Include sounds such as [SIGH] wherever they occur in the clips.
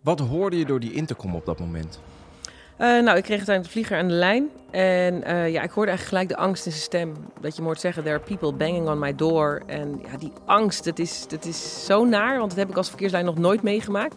Wat hoorde je door die intercom op dat moment? Uh, nou, ik kreeg uiteindelijk de vlieger aan de lijn. En uh, ja, ik hoorde eigenlijk gelijk de angst in zijn stem. Dat je hoort zeggen, there are people banging on my door. En ja, die angst, dat is, dat is zo naar. Want dat heb ik als verkeerslijn nog nooit meegemaakt.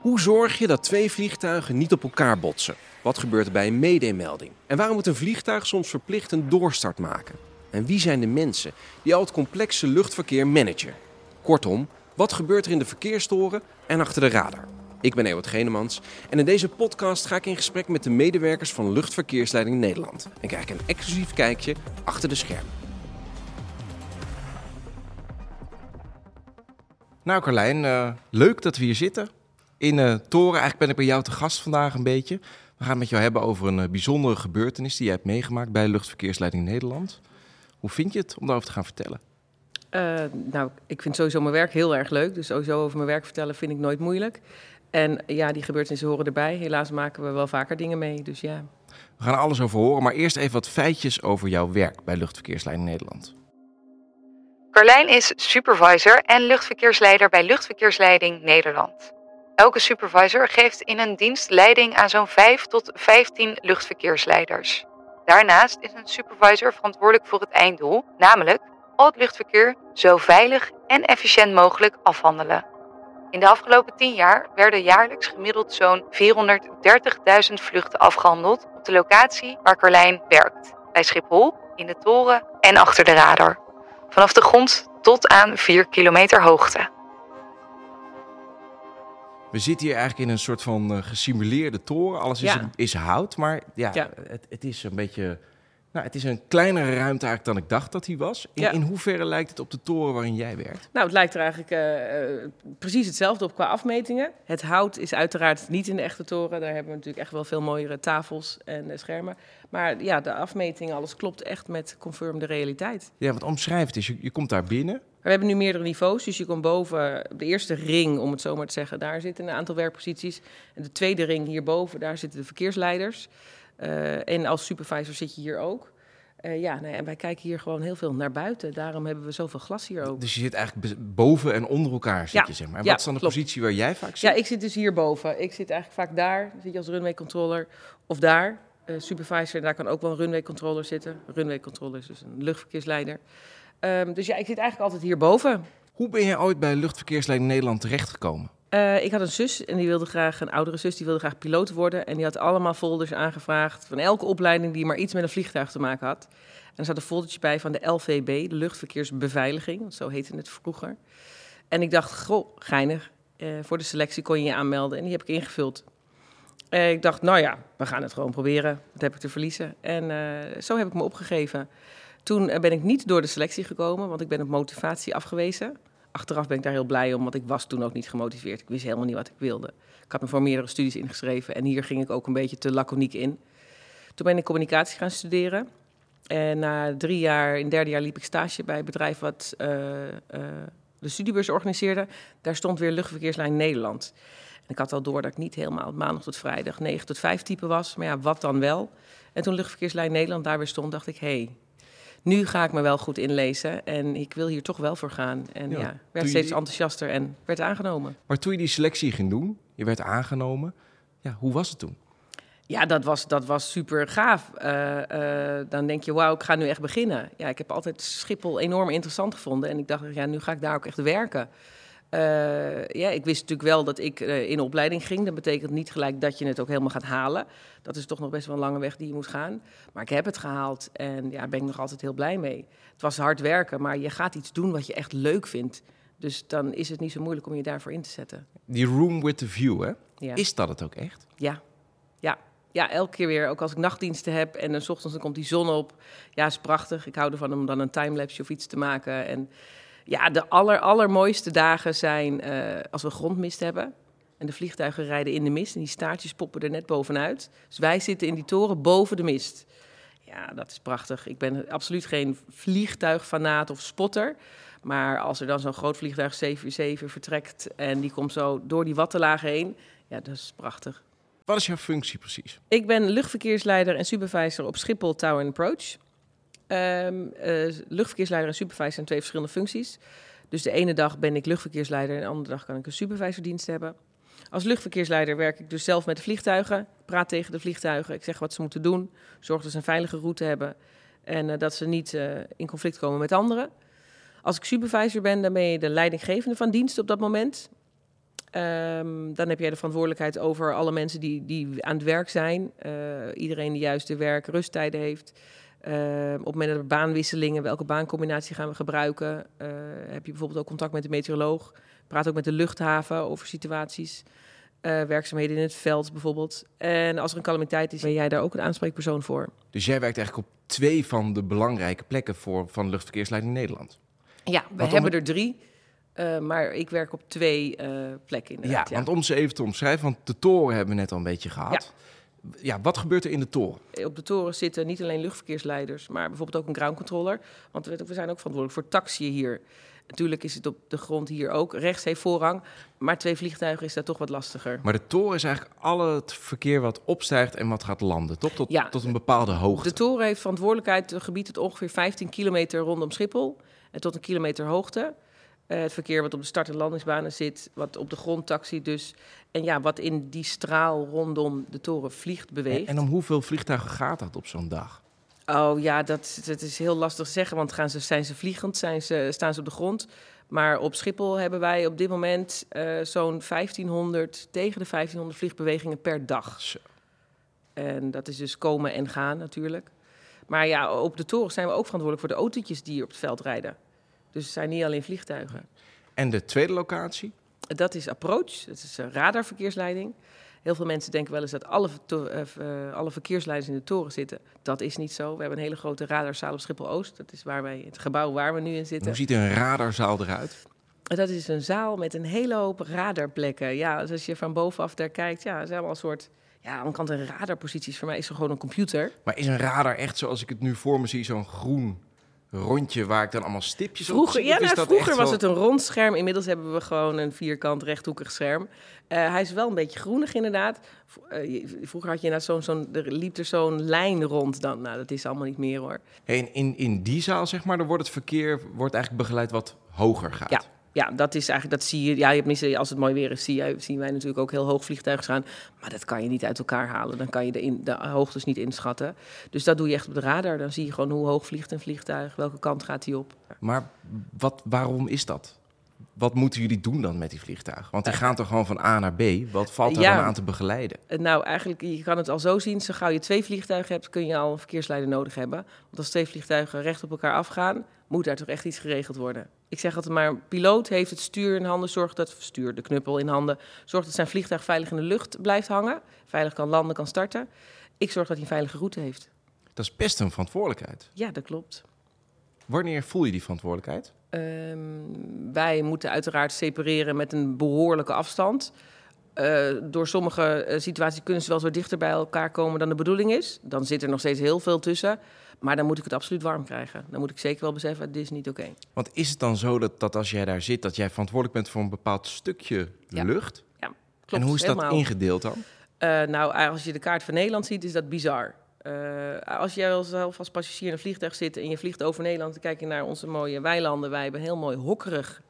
Hoe zorg je dat twee vliegtuigen niet op elkaar botsen? Wat gebeurt er bij een medemelding? En waarom moet een vliegtuig soms verplicht een doorstart maken? En wie zijn de mensen die al het complexe luchtverkeer managen? Kortom, wat gebeurt er in de verkeerstoren en achter de radar? Ik ben Ewart Genemans en in deze podcast ga ik in gesprek met de medewerkers van Luchtverkeersleiding Nederland. En krijg ik een exclusief kijkje achter de schermen. Nou Carlijn, uh, leuk dat we hier zitten in uh, Toren. Eigenlijk ben ik bij jou te gast vandaag een beetje. We gaan het met jou hebben over een uh, bijzondere gebeurtenis die jij hebt meegemaakt bij Luchtverkeersleiding Nederland. Hoe vind je het om daarover te gaan vertellen? Uh, nou, ik vind sowieso mijn werk heel erg leuk. Dus sowieso over mijn werk vertellen vind ik nooit moeilijk. En ja, die gebeurtenissen horen erbij. Helaas maken we wel vaker dingen mee, dus ja. We gaan er alles over horen, maar eerst even wat feitjes over jouw werk bij Luchtverkeersleiding Nederland. Carlijn is supervisor en luchtverkeersleider bij Luchtverkeersleiding Nederland. Elke supervisor geeft in een dienst leiding aan zo'n 5 tot 15 luchtverkeersleiders. Daarnaast is een supervisor verantwoordelijk voor het einddoel, namelijk al het luchtverkeer zo veilig en efficiënt mogelijk afhandelen. In de afgelopen 10 jaar werden jaarlijks gemiddeld zo'n 430.000 vluchten afgehandeld op de locatie waar Carlijn werkt, bij Schiphol, in de toren en achter de radar. Vanaf de grond tot aan 4 kilometer hoogte. We zitten hier eigenlijk in een soort van uh, gesimuleerde toren. Alles is, Ja. is hout, maar ja, Ja. Het, het is een beetje... Nou, het is een kleinere ruimte eigenlijk dan ik dacht dat hij was. In, Ja. in hoeverre lijkt het op de toren waarin jij werkt? Nou, het lijkt er eigenlijk eh, eh, precies hetzelfde op qua afmetingen. Het hout is uiteraard niet in de echte toren. Daar hebben we natuurlijk echt wel veel mooiere tafels en eh, schermen. Maar ja, de afmetingen, alles klopt echt met conform de realiteit. Ja, wat omschrijf het is, je, je komt daar binnen. We hebben nu meerdere niveaus, dus je komt boven de eerste ring, om het zo maar te zeggen, daar zitten een aantal werkposities. En de tweede ring hierboven, daar zitten de verkeersleiders. Eh, en als supervisor zit je hier ook. Eh, ja, nee, en wij kijken hier gewoon heel veel naar buiten. Daarom hebben we zoveel glas hier ook. Dus je zit eigenlijk boven en onder elkaar, zit Ja. je, zeg maar. En Ja, wat is dan de klopt. positie waar jij vaak zit? Ja, ik zit dus hierboven. Ik zit eigenlijk vaak daar, zit je als runway controller. Of daar, eh, supervisor, daar kan ook wel een runway controller zitten. Runway controller is dus een luchtverkeersleider. Ehm, dus ja, ik zit eigenlijk altijd hierboven. Hoe ben je ooit bij Luchtverkeersleiding Nederland terechtgekomen? Eh, ik had een zus en die wilde graag, een oudere zus, die wilde graag piloot worden. En die had allemaal folders aangevraagd van elke opleiding die maar iets met een vliegtuig te maken had. En er zat een foldertje bij van de LVB, de luchtverkeersbeveiliging, want zo heette het vroeger. En ik dacht, goh, geinig. Eh, voor de selectie kon je je aanmelden en die heb ik ingevuld. Eh, ik dacht, nou ja, we gaan het gewoon proberen. Wat heb ik te verliezen? En zo heb ik me opgegeven. Toen eh, ben ik niet door de selectie gekomen, want ik ben op motivatie afgewezen. Achteraf ben ik daar heel blij om, want ik was toen ook niet gemotiveerd. Ik wist helemaal niet wat ik wilde. Ik had me voor meerdere studies ingeschreven en hier ging ik ook een beetje te laconiek in. Toen ben ik communicatie gaan studeren. En na drie jaar, in het derde jaar liep ik stage bij het bedrijf wat eh, eh, de studiebeurs organiseerde. Daar stond weer Luchtverkeerslijn Nederland. En ik had al door dat ik niet helemaal maandag tot vrijdag 9 tot 5 type was. Maar ja, wat dan wel? En toen Luchtverkeerslijn Nederland daar weer stond, dacht ik... hé, hey, nu ga ik me wel goed inlezen en ik wil hier toch wel voor gaan. En Ja, werd steeds die- enthousiaster en werd aangenomen. Maar toen je die selectie ging doen, je werd aangenomen. Ja, hoe was het toen? Ja, dat was, dat was super gaaf. Eh, eh, dan denk je, wauw, ik ga nu echt beginnen. Ja, ik heb altijd Schiphol enorm interessant gevonden. En ik dacht, ja, nu ga ik daar ook echt werken. Eh, ja, ik wist natuurlijk wel dat ik eh, in opleiding ging. Dat betekent niet gelijk dat je het ook helemaal gaat halen. Dat is toch nog best wel een lange weg die je moet gaan. Maar ik heb het gehaald en ja, daar ben ik nog altijd heel blij mee. Het was hard werken, maar je gaat iets doen wat je echt leuk vindt. Dus dan is het niet zo moeilijk om je daarvoor in te zetten. Die room with the view, hè? Ja. Is dat het ook echt? Ja, ja. Ja, elke keer weer. Ook als ik nachtdiensten heb en dan 's ochtends dan komt die zon op. Ja, is prachtig. Ik hou ervan om dan een timelapse of iets te maken. En ja, de aller, allermooiste dagen zijn eh, als we grondmist hebben. En de vliegtuigen rijden in de mist en die staartjes poppen er net bovenuit. Dus wij zitten in die toren boven de mist. Ja, dat is prachtig. Ik ben absoluut geen vliegtuigfanaat of spotter. Maar als er dan zo'n groot vliegtuig 747 vertrekt en die komt zo door die wattenlagen heen. Ja, dat is prachtig. Wat is jouw functie precies? Ik ben luchtverkeersleider en supervisor op Schiphol Tower and Approach. Ehm, eh, luchtverkeersleider en supervisor zijn twee verschillende functies. Dus de ene dag ben ik luchtverkeersleider en de andere dag kan ik een supervisordienst hebben. Als luchtverkeersleider werk ik dus zelf met de vliegtuigen. Praat tegen de vliegtuigen. Ik zeg wat ze moeten doen. Zorg dat ze een veilige route hebben. En uh, dat ze niet uh, in conflict komen met anderen. Als ik supervisor ben, dan ben je de leidinggevende van dienst op dat moment. Um, dan heb jij de verantwoordelijkheid over alle mensen die, die aan het werk zijn. Iedereen die juist de werk-rusttijden heeft. Uh, op het moment dat er baanwisselingen, welke baancombinatie gaan we gebruiken? Uh, heb je bijvoorbeeld ook contact met de meteoroloog? Praat ook met de luchthaven over situaties. Uh, werkzaamheden in het veld bijvoorbeeld. En als er een calamiteit is, ben jij daar ook een aanspreekpersoon voor. Dus jij werkt eigenlijk op twee van de belangrijke plekken voor, van luchtverkeersleiding Nederland? Ja, we Want hebben om- er drie. Uh, maar ik werk op twee uh, plekken Ja, inderdaad. want om ze even te omschrijven, want de toren hebben we net al een beetje gehad. Ja. Wat gebeurt er in de toren? Op de toren zitten niet alleen luchtverkeersleiders, maar bijvoorbeeld ook een ground controller. Want we, zijn ook verantwoordelijk voor taxiën hier. Natuurlijk is het op de grond hier ook. Rechts heeft voorrang, maar twee vliegtuigen is dat toch wat lastiger. Maar de toren is eigenlijk al het verkeer wat opstijgt en wat gaat landen, toch? Tot, Ja. tot een bepaalde hoogte. De toren heeft verantwoordelijkheid, het gebied het ongeveer 15 kilometer rondom Schiphol en tot een kilometer hoogte. Uh, het verkeer wat op de start- en landingsbanen zit, wat op de grond taxi dus. En ja, wat in die straal rondom de toren vliegt, beweegt. En, en om hoeveel vliegtuigen gaat dat op zo'n dag? Oh ja, dat, dat is heel lastig te zeggen, want gaan ze, zijn ze vliegend, zijn ze, staan ze op de grond. Maar op Schiphol hebben wij op dit moment uh, zo'n 1500, tegen de 1500 vliegbewegingen per dag. Zo. En dat is dus komen en gaan natuurlijk. Maar ja, op de toren zijn we ook verantwoordelijk voor de autootjes die hier op het veld rijden. Dus het zijn niet alleen vliegtuigen. En de tweede locatie? Dat is approach, dat is radarverkeersleiding. Heel veel mensen denken wel eens dat alle, uh, alle verkeersleiders in de toren zitten. Dat is niet zo. We hebben een hele grote radarzaal op Schiphol-Oost. Dat is waar wij, het gebouw waar we nu in zitten. Hoe ziet een radarzaal eruit? Dat is een zaal met een hele hoop radarplekken. Ja, dus als je van bovenaf daar kijkt, ja, het zijn allemaal een soort... Ja, aan de kant een radarposities. Voor mij is er gewoon een computer. Maar is een radar echt zoals ik het nu voor me zie, zo'n groen rondje waar ik dan allemaal stipjes vroeger, op zie? Ja, nou, vroeger was het een rond scherm. Inmiddels hebben we gewoon een vierkant rechthoekig scherm. Uh, hij is wel een beetje groenig inderdaad. Uh, vroeger had je inderdaad zo'n, zo'n, er liep er zo'n lijn rond dan. Nou, dat is allemaal niet meer hoor. Hey, in, in die zaal, zeg maar, dan wordt het verkeer wordt eigenlijk begeleid wat hoger gaat. Ja. Ja, dat is eigenlijk, dat zie je. Ja, je als het mooi weer is, zie je, zien wij natuurlijk ook heel hoog vliegtuigen gaan. Maar dat kan je niet uit elkaar halen. Dan kan je de, in, de hoogtes niet inschatten. Dus dat doe je echt op de radar. Dan zie je gewoon hoe hoog vliegt een vliegtuig, welke kant gaat hij op. Maar wat, waarom is dat? Wat moeten jullie doen dan met die vliegtuigen? Want die gaan toch gewoon van A naar B? Wat valt er Ja. dan aan te begeleiden? Nou, eigenlijk, je kan het al zo zien. Zo gauw je twee vliegtuigen hebt, kun je al een verkeersleider nodig hebben. Want als twee vliegtuigen recht op elkaar afgaan, moet daar toch echt iets geregeld worden. Ik zeg altijd maar, een piloot heeft het stuur in handen, zorgt dat, stuur de knuppel in handen, zorgt dat zijn vliegtuig veilig in de lucht blijft hangen, veilig kan landen, kan starten. Ik zorg dat hij een veilige route heeft. Dat is best een verantwoordelijkheid. Ja, dat klopt. Wanneer voel je die verantwoordelijkheid? Um, wij moeten uiteraard separeren met een behoorlijke afstand. Uh, door sommige uh, situaties kunnen ze wel zo dichter bij elkaar komen dan de bedoeling is. Dan zit er nog steeds heel veel tussen. Maar dan moet ik het absoluut warm krijgen. Dan moet ik zeker wel beseffen, dit is niet oké. Okay. Want is het dan zo dat, dat als jij daar zit, dat jij verantwoordelijk bent voor een bepaald stukje ja. lucht? Ja, klopt. En hoe is helemaal. dat ingedeeld dan? Uh, nou, als je de kaart van Nederland ziet, is dat bizar. Uh, als jij zelf als passagier in een vliegtuig zit en je vliegt over Nederland, dan kijk je naar onze mooie weilanden. Wij hebben heel mooi hokkerig.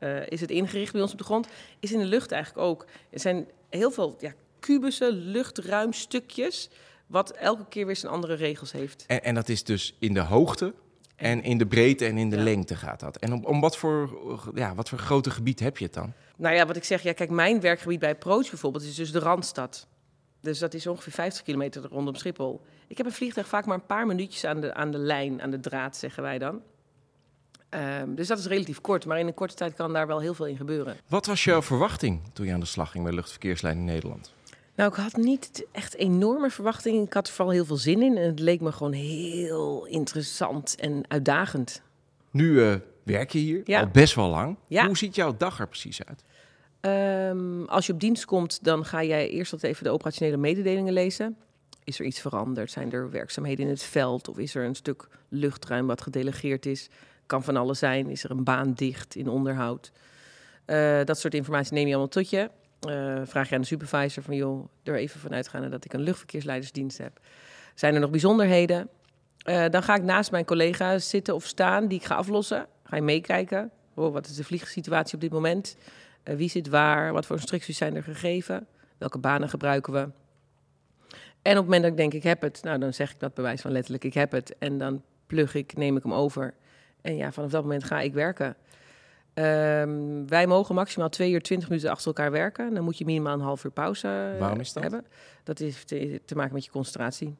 Uh, is het ingericht bij ons op de grond? Is in de lucht eigenlijk ook. Er zijn heel veel ja, kubussen, luchtruimstukjes, wat elke keer weer zijn andere regels heeft. En, en dat is dus in de hoogte en in de breedte en in de ja. lengte gaat dat. En om, om wat, voor, ja, wat voor grote gebied heb je het dan? Nou ja, wat ik zeg, ja, kijk, mijn werkgebied bij Approach bijvoorbeeld is dus de Randstad. Dus dat is ongeveer 50 kilometer rondom Schiphol. Ik heb een vliegtuig vaak maar een paar minuutjes aan de, aan de lijn, aan de draad, zeggen wij dan. Um, dus dat is relatief kort, maar in een korte tijd kan daar wel heel veel in gebeuren. Wat was jouw verwachting toen je aan de slag ging bij Luchtverkeersleiding Nederland? Nou, ik had niet echt enorme verwachtingen. Ik had er vooral heel veel zin in en het leek me gewoon heel interessant en uitdagend. Nu uh, werk je hier ja. al best wel lang. Ja. Hoe ziet jouw dag er precies uit? Um, als je op dienst komt, dan ga jij eerst altijd even de operationele mededelingen lezen. Is er iets veranderd? Zijn er werkzaamheden in het veld? Of is er een stuk luchtruim wat gedelegeerd is? Kan van alles zijn. Is er een baan dicht in onderhoud? Uh, dat soort informatie neem je allemaal tot je. Uh, vraag je aan de supervisor van, joh, er even vanuit gaan dat ik een luchtverkeersleidersdienst heb. Zijn er nog bijzonderheden? Eh, dan ga ik naast mijn collega zitten of staan die ik ga aflossen. Ga je meekijken. Oh, wat is de vliegsituatie op dit moment? Uh, wie zit waar? Wat voor instructies zijn er gegeven? Welke banen gebruiken we? En op het moment dat ik denk ik heb het, nou dan zeg ik dat bewijs van letterlijk ik heb het. En dan plug ik, neem ik hem over. En ja, vanaf dat moment ga ik werken. Um, wij mogen maximaal twee uur twintig minuten achter elkaar werken. Dan moet je minimaal een half uur pauze eh, Waarom is dat? hebben. Dat heeft te, te, maken met je concentratie.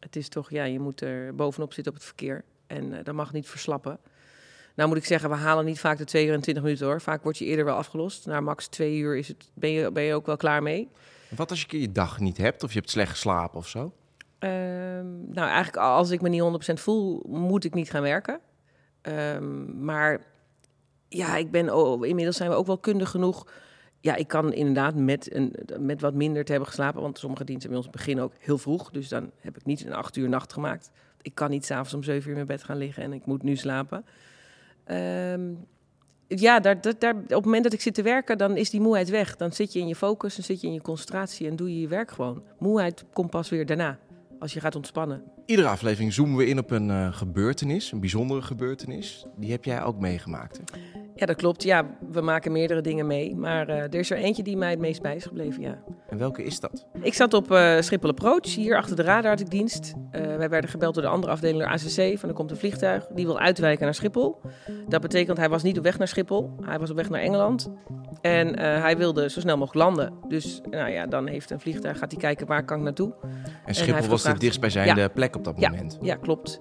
Het is toch, ja, je moet er bovenop zitten op het verkeer. En uh, dat mag niet verslappen. Nou moet ik zeggen, we halen niet vaak de twee uur en twintig minuten hoor. Vaak word je eerder wel afgelost. Na max twee uur is het, ben, je, ben je ook wel klaar mee. Wat als je je dag niet hebt of je hebt slecht geslapen of zo? Um, nou, eigenlijk als ik me niet 100% voel, moet ik niet gaan werken. Um, maar ja, ik ben, oh, inmiddels zijn we ook wel kundig genoeg. Ja, ik kan inderdaad met, een, met wat minder te hebben geslapen. Want sommige diensten bij ons beginnen ook heel vroeg. Dus dan heb ik niet een acht uur nacht gemaakt. Ik kan niet s'avonds om zeven uur in mijn bed gaan liggen en ik moet nu slapen. Um, ja, daar, daar, op het moment dat ik zit te werken, dan is die moeheid weg. Dan zit je in je focus, dan zit je in je concentratie en doe je je werk gewoon. Moeheid komt pas weer daarna, als je gaat ontspannen. Iedere aflevering zoomen we in op een uh, gebeurtenis, een bijzondere gebeurtenis. Die heb jij ook meegemaakt. Hè? Ja, dat klopt. Ja, we maken meerdere dingen mee. Maar uh, er is er eentje die mij het meest bij is gebleven, ja. En welke is dat? Ik zat op uh, Schiphol Approach. Hier achter de radar had ik dienst. Uh, wij werden gebeld door de andere afdeling, door ACC. Van er komt een vliegtuig. Die wil uitwijken naar Schiphol. Dat betekent, hij was niet op weg naar Schiphol. Hij was op weg naar Engeland. En hij wilde zo snel mogelijk landen. Dus nou ja, dan heeft een vliegtuig, gaat hij kijken waar kan ik naartoe. En Schiphol en was de dichtstbijzijnde ja. plek op dat moment? Ja, ja klopt.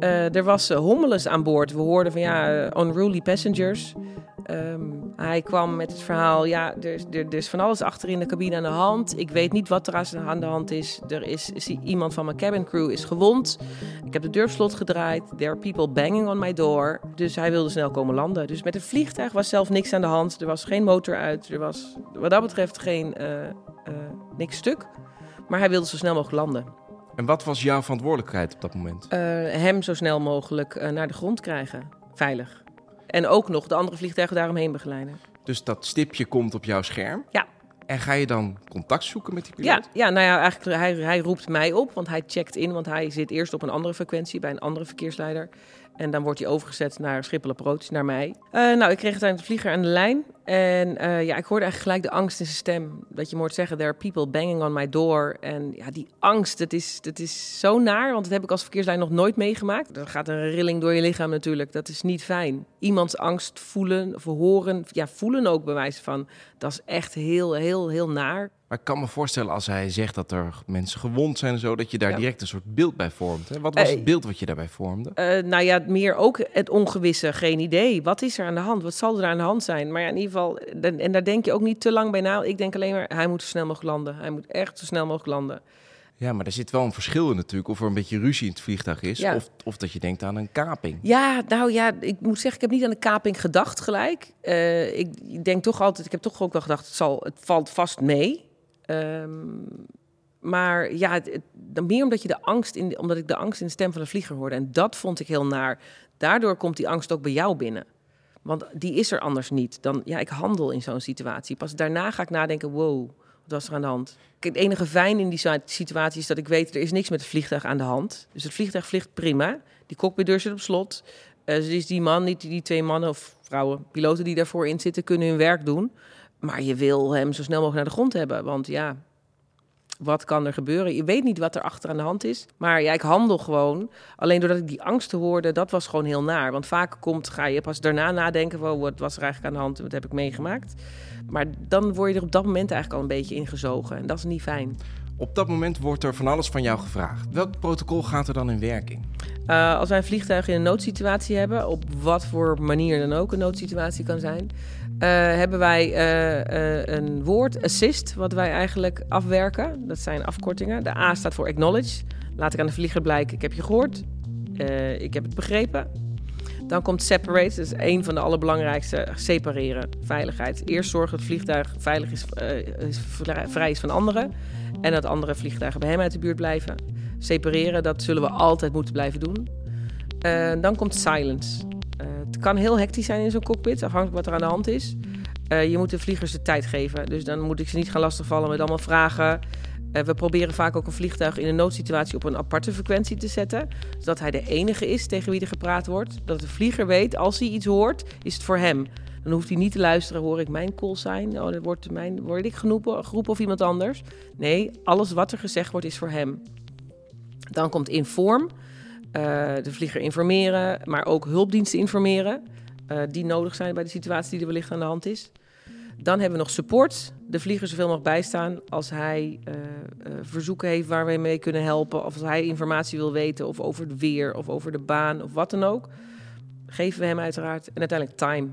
Er was hommeles aan boord. We hoorden van ja, unruly passengers. Um, hij kwam met het verhaal, ja, er, er, is van alles achter in de cabine aan de hand. Ik weet niet wat er aan de hand is. Er is, is iemand van mijn cabin crew is gewond. Ik heb de deurslot gedraaid. There are people banging on my door. Dus hij wilde snel komen landen. Dus met het vliegtuig was zelf niks aan de hand. Er was geen motor uit. Er was wat dat betreft geen niks stuk. Maar hij wilde zo snel mogelijk landen. En wat was jouw verantwoordelijkheid op dat moment? Uh, hem zo snel mogelijk naar de grond krijgen. Veilig. En ook nog de andere vliegtuigen daaromheen begeleiden. Dus dat stipje komt op jouw scherm? Ja. En ga je dan contact zoeken met die piloot? Ja, ja nou ja, eigenlijk hij, hij roept mij op, want hij checkt in, want hij zit eerst op een andere frequentie bij een andere verkeersleider. En dan wordt hij overgezet naar Schiphol naar mij. Uh, nou, ik kreeg uiteindelijk de vlieger aan de lijn. En uh, ja, ik hoorde eigenlijk gelijk de angst in zijn stem. Dat je moet zeggen, there are people banging on my door. En ja, die angst, dat is, dat is zo naar. Want dat heb ik als verkeersleider nog nooit meegemaakt. Er gaat een rilling door je lichaam natuurlijk. Dat is niet fijn. Iemands angst voelen, of horen, ja, voelen ook bewijs van. Dat is echt heel, heel, heel naar. Maar ik kan me voorstellen als hij zegt dat er mensen gewond zijn en zo, dat je daar ja. direct een soort beeld bij vormt. Hè? Wat was het beeld wat je daarbij vormde? Uh, nou ja, meer ook het ongewisse, geen idee. Wat is er aan de hand? Wat zal er aan de hand zijn? Maar ja, in ieder geval, en daar denk je ook niet te lang bij na. Ik denk alleen maar, hij moet zo snel mogelijk landen. Hij moet echt zo snel mogelijk landen. Ja, maar er zit wel een verschil in natuurlijk. Of er een beetje ruzie in het vliegtuig is. Ja. Of, of dat je denkt aan een kaping. Ja, nou ja, ik moet zeggen, ik heb niet aan de kaping gedacht gelijk. Uh, ik denk toch altijd, ik heb toch ook wel gedacht, het, zal, het valt vast mee. Um, maar ja, het, meer omdat, je de angst in, omdat ik de angst in de stem van de vlieger hoorde. En dat vond ik heel naar. Daardoor komt die angst ook bij jou binnen. Want die is er anders niet. Dan, ja, ik handel in zo'n situatie. Pas daarna ga ik nadenken, wow, wat was er aan de hand? Het enige fijn in die situatie is dat ik weet, er is niks met het vliegtuig aan de hand. Dus het vliegtuig vliegt prima. Die cockpitdeur zit op slot. Uh, dus die man, niet die twee mannen of vrouwen, piloten die daarvoor in zitten, kunnen hun werk doen. Maar je wil hem zo snel mogelijk naar de grond hebben. Want ja, wat kan er gebeuren? Je weet niet wat er achter aan de hand is. Maar ja, ik handel gewoon. Alleen doordat ik die angsten hoorde, dat was gewoon heel naar. Want vaak komt, ga je pas daarna nadenken... Wow, wat was er eigenlijk aan de hand? Wat heb ik meegemaakt? Maar dan word je er op dat moment eigenlijk al een beetje ingezogen. En dat is niet fijn. Op dat moment wordt er van alles van jou gevraagd. Welk protocol gaat er dan in werking? Uh, als wij een vliegtuig in een noodsituatie hebben, op wat voor manier dan ook een noodsituatie kan zijn, uh, hebben wij uh, een woord, assist, wat wij eigenlijk afwerken. Dat zijn afkortingen. De A staat voor acknowledge. Laat ik aan de vlieger blijken, ik heb je gehoord. ik heb het begrepen. Dan komt separate, dat is een van de allerbelangrijkste. Separeren, veiligheid. Eerst zorgen dat het vliegtuig veilig is, vrij is van anderen. En dat andere vliegtuigen bij hem uit de buurt blijven. Separeren, dat zullen we altijd moeten blijven doen. Dan komt silence. Het kan heel hectisch zijn in zo'n cockpit, afhankelijk wat er aan de hand is. Uh, je moet de vliegers de tijd geven. Dus dan moet ik ze niet gaan lastigvallen met allemaal vragen. Eh, we proberen vaak ook een vliegtuig in een noodsituatie op een aparte frequentie te zetten. Zodat hij de enige is tegen wie er gepraat wordt. Dat de vlieger weet, als hij iets hoort, is het voor hem. Dan hoeft hij niet te luisteren, hoor ik mijn call zijn? Oh, dan wordt mijn, word ik geroepen, geroepen of iemand anders? Nee, alles wat er gezegd wordt is voor hem. Dan komt inform, de vlieger informeren, maar ook hulpdiensten informeren... Uh, die nodig zijn bij de situatie die er wellicht aan de hand is. Dan hebben we nog support. De vlieger zoveel mogelijk bijstaan als hij uh, verzoeken heeft waar we mee kunnen helpen. Of als hij informatie wil weten of over het weer of over de baan of wat dan ook. Geven we hem uiteraard. En uiteindelijk time.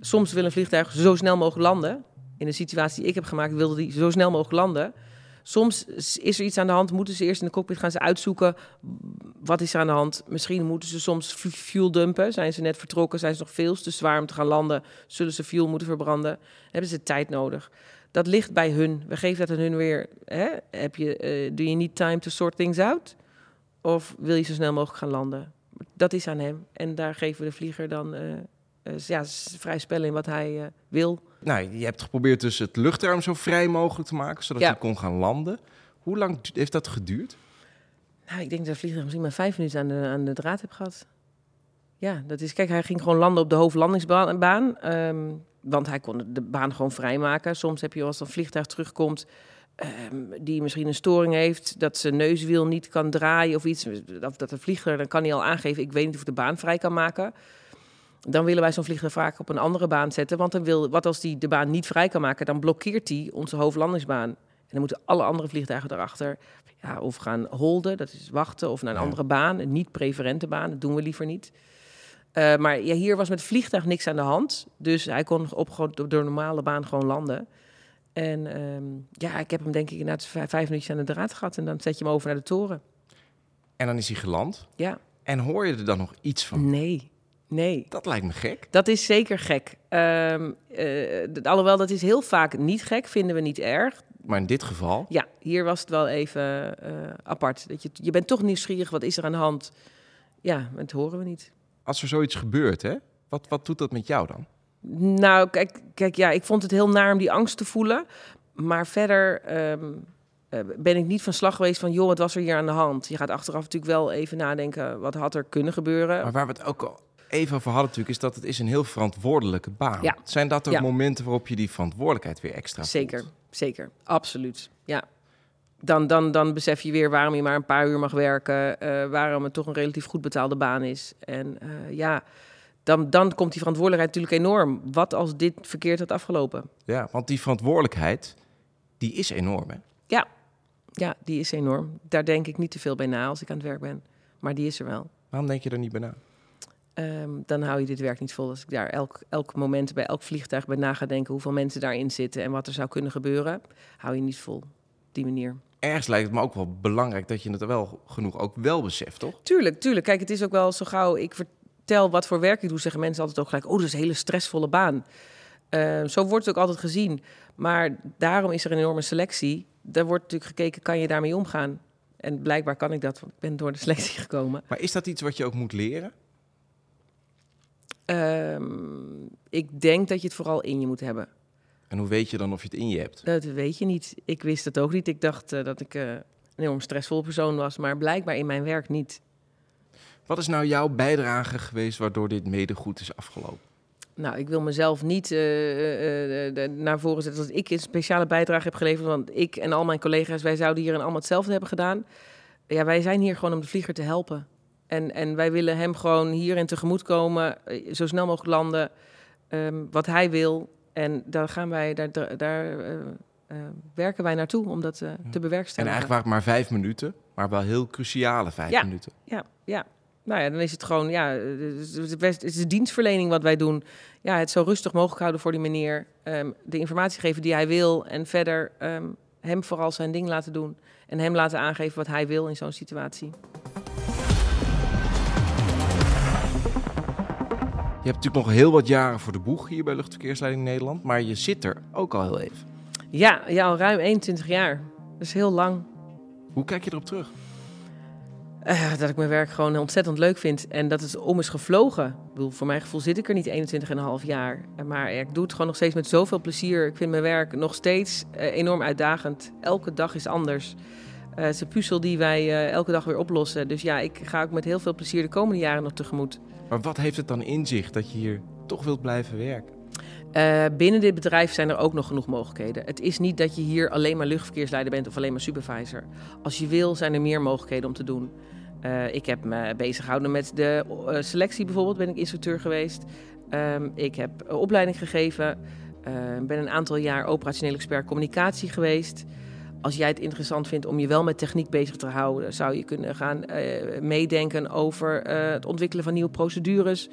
Soms wil een vliegtuig zo snel mogelijk landen. In de situatie die ik heb gemaakt wilde hij zo snel mogelijk landen. Soms is er iets aan de hand, moeten ze eerst in de cockpit gaan ze uitzoeken wat is er aan de hand. Misschien moeten ze soms fuel dumpen. Zijn ze net vertrokken, zijn ze nog veel te zwaar om te gaan landen, zullen ze fuel moeten verbranden. hebben ze tijd nodig. Dat ligt bij hun. We geven dat aan hun weer. Hè? Heb je, uh, do you need time to sort things out? Of wil je zo snel mogelijk gaan landen? Dat is aan hem. En daar geven we de vlieger dan uh, ja, vrij spel in wat hij wil. Nou, je hebt geprobeerd dus het luchtruim zo vrij mogelijk te maken, zodat ja. hij kon gaan landen. Hoe lang heeft dat geduurd? Nou, ik denk dat de vliegtuig misschien maar vijf minuten aan de, aan de draad heb gehad. Ja, dat is, kijk, hij ging gewoon landen op de hoofdlandingsbaan. Baan, um, want hij kon de baan gewoon vrijmaken. Soms heb je als een vliegtuig terugkomt, um, die misschien een storing heeft, dat zijn neuswiel niet kan draaien of iets. Of dat de vlieger, dan kan hij al aangeven, ik weet niet of de baan vrij kan maken. Dan willen wij zo'n vliegtuig vaak op een andere baan zetten. Want dan wil, wat als die de baan niet vrij kan maken, dan blokkeert hij onze hoofdlandingsbaan. En dan moeten alle andere vliegtuigen erachter ja, of gaan holden, dat is wachten, of naar een andere baan, een niet-preferente baan, dat doen we liever niet. Uh, maar ja, hier was met het vliegtuig niks aan de hand. Dus hij kon op gewoon door de normale baan gewoon landen. En um, ja, ik heb hem denk ik na vijf, vijf minuutjes aan de draad gehad. En dan zet je hem over naar de toren. En dan is hij geland? Ja. En hoor je er dan nog iets van? Nee. Nee. Dat lijkt me gek. Dat is zeker gek. Um, uh, alhoewel, dat is heel vaak niet gek, vinden we niet erg. Maar in dit geval? Ja, hier was het wel even uh, apart. Dat je, je bent toch nieuwsgierig, wat is er aan de hand? Ja, dat horen we niet. Als er zoiets gebeurt, hè? Wat, wat doet dat met jou dan? Nou, kijk, kijk, ja, ik vond het heel naar om die angst te voelen. Maar verder um, uh, ben ik niet van slag geweest van... joh, wat was er hier aan de hand? Je gaat achteraf natuurlijk wel even nadenken... wat had er kunnen gebeuren. Maar waar we het ook al even over hadden natuurlijk... is dat het is een heel verantwoordelijke baan. Ja. Zijn dat ook Ja. momenten waarop je die verantwoordelijkheid weer extra Zeker, voelt? zeker. Absoluut, ja. Dan, dan, dan besef je weer waarom je maar een paar uur mag werken. eh, waarom het toch een relatief goed betaalde baan is. En eh, ja, dan, dan komt die verantwoordelijkheid natuurlijk enorm. Wat als dit verkeerd had afgelopen? Ja, want die verantwoordelijkheid, die is enorm, hè? Ja, ja, die is enorm. Daar denk ik niet te veel bij na als ik aan het werk ben. Maar die is er wel. Waarom denk je er niet bij na? Ehm, dan hou je dit werk niet vol. Als ik daar elk, elk moment bij elk vliegtuig bij na ga denken... hoeveel mensen daarin zitten en wat er zou kunnen gebeuren... hou je niet vol. Op die manier. Ergens lijkt het me ook wel belangrijk dat je het wel genoeg ook wel beseft, toch? Tuurlijk, tuurlijk. Kijk, het is ook wel zo gauw ik vertel wat voor werk ik doe, zeggen mensen altijd ook gelijk: oh, dat is een hele stressvolle baan. Uh, zo wordt het ook altijd gezien. Maar daarom is er een enorme selectie. Daar wordt natuurlijk gekeken, kan je daarmee omgaan? En blijkbaar kan ik dat, want ik ben door de selectie [LAUGHS] gekomen. Maar is dat iets wat je ook moet leren? Um, ik denk dat je het vooral in je moet hebben. En hoe weet je dan of je het in je hebt? Dat weet je niet. Ik wist het ook niet. Ik dacht uh, dat ik uh, een enorm stressvolle persoon was, maar blijkbaar in mijn werk niet. Wat is nou jouw bijdrage geweest waardoor dit mede goed is afgelopen? Nou, ik wil mezelf niet uh, naar voren zetten dat ik een speciale bijdrage heb geleverd. Want ik en al mijn collega's, wij zouden hier allemaal hetzelfde hebben gedaan. Ja, wij zijn hier gewoon om de vlieger te helpen. En, en wij willen hem gewoon hierin tegemoet komen, zo snel mogelijk landen, um, wat hij wil. En daar gaan wij, daar, daar uh, uh, werken wij naartoe om dat uh, te bewerkstelligen. En eigenlijk waren het maar vijf minuten, maar wel heel cruciale vijf ja, minuten. Ja, ja. Nou ja, dan is het gewoon, ja, het is de dienstverlening wat wij doen. Ja, het zo rustig mogelijk houden voor die meneer. Um, de informatie geven die hij wil en verder um, hem vooral zijn ding laten doen. En hem laten aangeven wat hij wil in zo'n situatie. Je hebt natuurlijk nog heel wat jaren voor de boeg hier bij Luchtverkeersleiding Nederland, maar je zit er ook al heel even. Ja, ja al ruim 21 jaar. Dat is heel lang. Hoe kijk je erop terug? Uh, dat ik mijn werk gewoon ontzettend leuk vind en dat het om is gevlogen. Ik bedoel, voor mijn gevoel zit ik er niet 21,5 jaar. Maar ik doe het gewoon nog steeds met zoveel plezier. Ik vind mijn werk nog steeds uh, enorm uitdagend. Elke dag is anders. Uh, het is een puzzel die wij elke dag weer oplossen. Dus ja, ik ga ook met heel veel plezier de komende jaren nog tegemoet. Maar wat heeft het dan in zich dat je hier toch wilt blijven werken? Uh, binnen dit bedrijf zijn er ook nog genoeg mogelijkheden. Het is niet dat je hier alleen maar luchtverkeersleider bent of alleen maar supervisor. Als je wil, zijn er meer mogelijkheden om te doen. Uh, ik heb me bezig gehouden met de uh, selectie bijvoorbeeld, ben ik instructeur geweest. Um, ik heb opleiding gegeven, ben een aantal jaar operationeel expert communicatie geweest. Als jij het interessant vindt om je wel met techniek bezig te houden, zou je kunnen gaan meedenken over het ontwikkelen van nieuwe procedures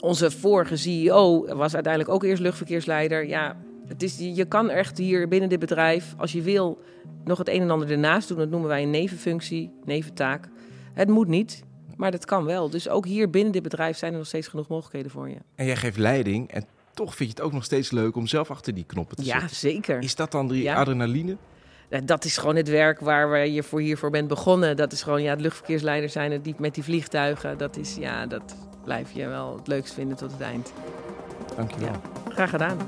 onze vorige CEO was uiteindelijk ook eerst luchtverkeersleider. Ja, het is, je kan echt hier binnen dit bedrijf, als je wil, nog het een en ander ernaast doen. Dat noemen wij een nevenfunctie, neventaak. Het moet niet, maar dat kan wel. Dus ook hier binnen dit bedrijf zijn er nog steeds genoeg mogelijkheden voor je. En jij geeft leiding en toch vind je het ook nog steeds leuk om zelf achter die knoppen te zitten. Ja, zeker. Is dat dan die adrenaline? Dat is gewoon het werk waar we je voor hiervoor bent begonnen. Dat is gewoon ja, het luchtverkeersleider zijn het die met die vliegtuigen. Dat is ja, dat, blijf je wel het leukst vinden tot het eind. Dankjewel. Ja, graag gedaan.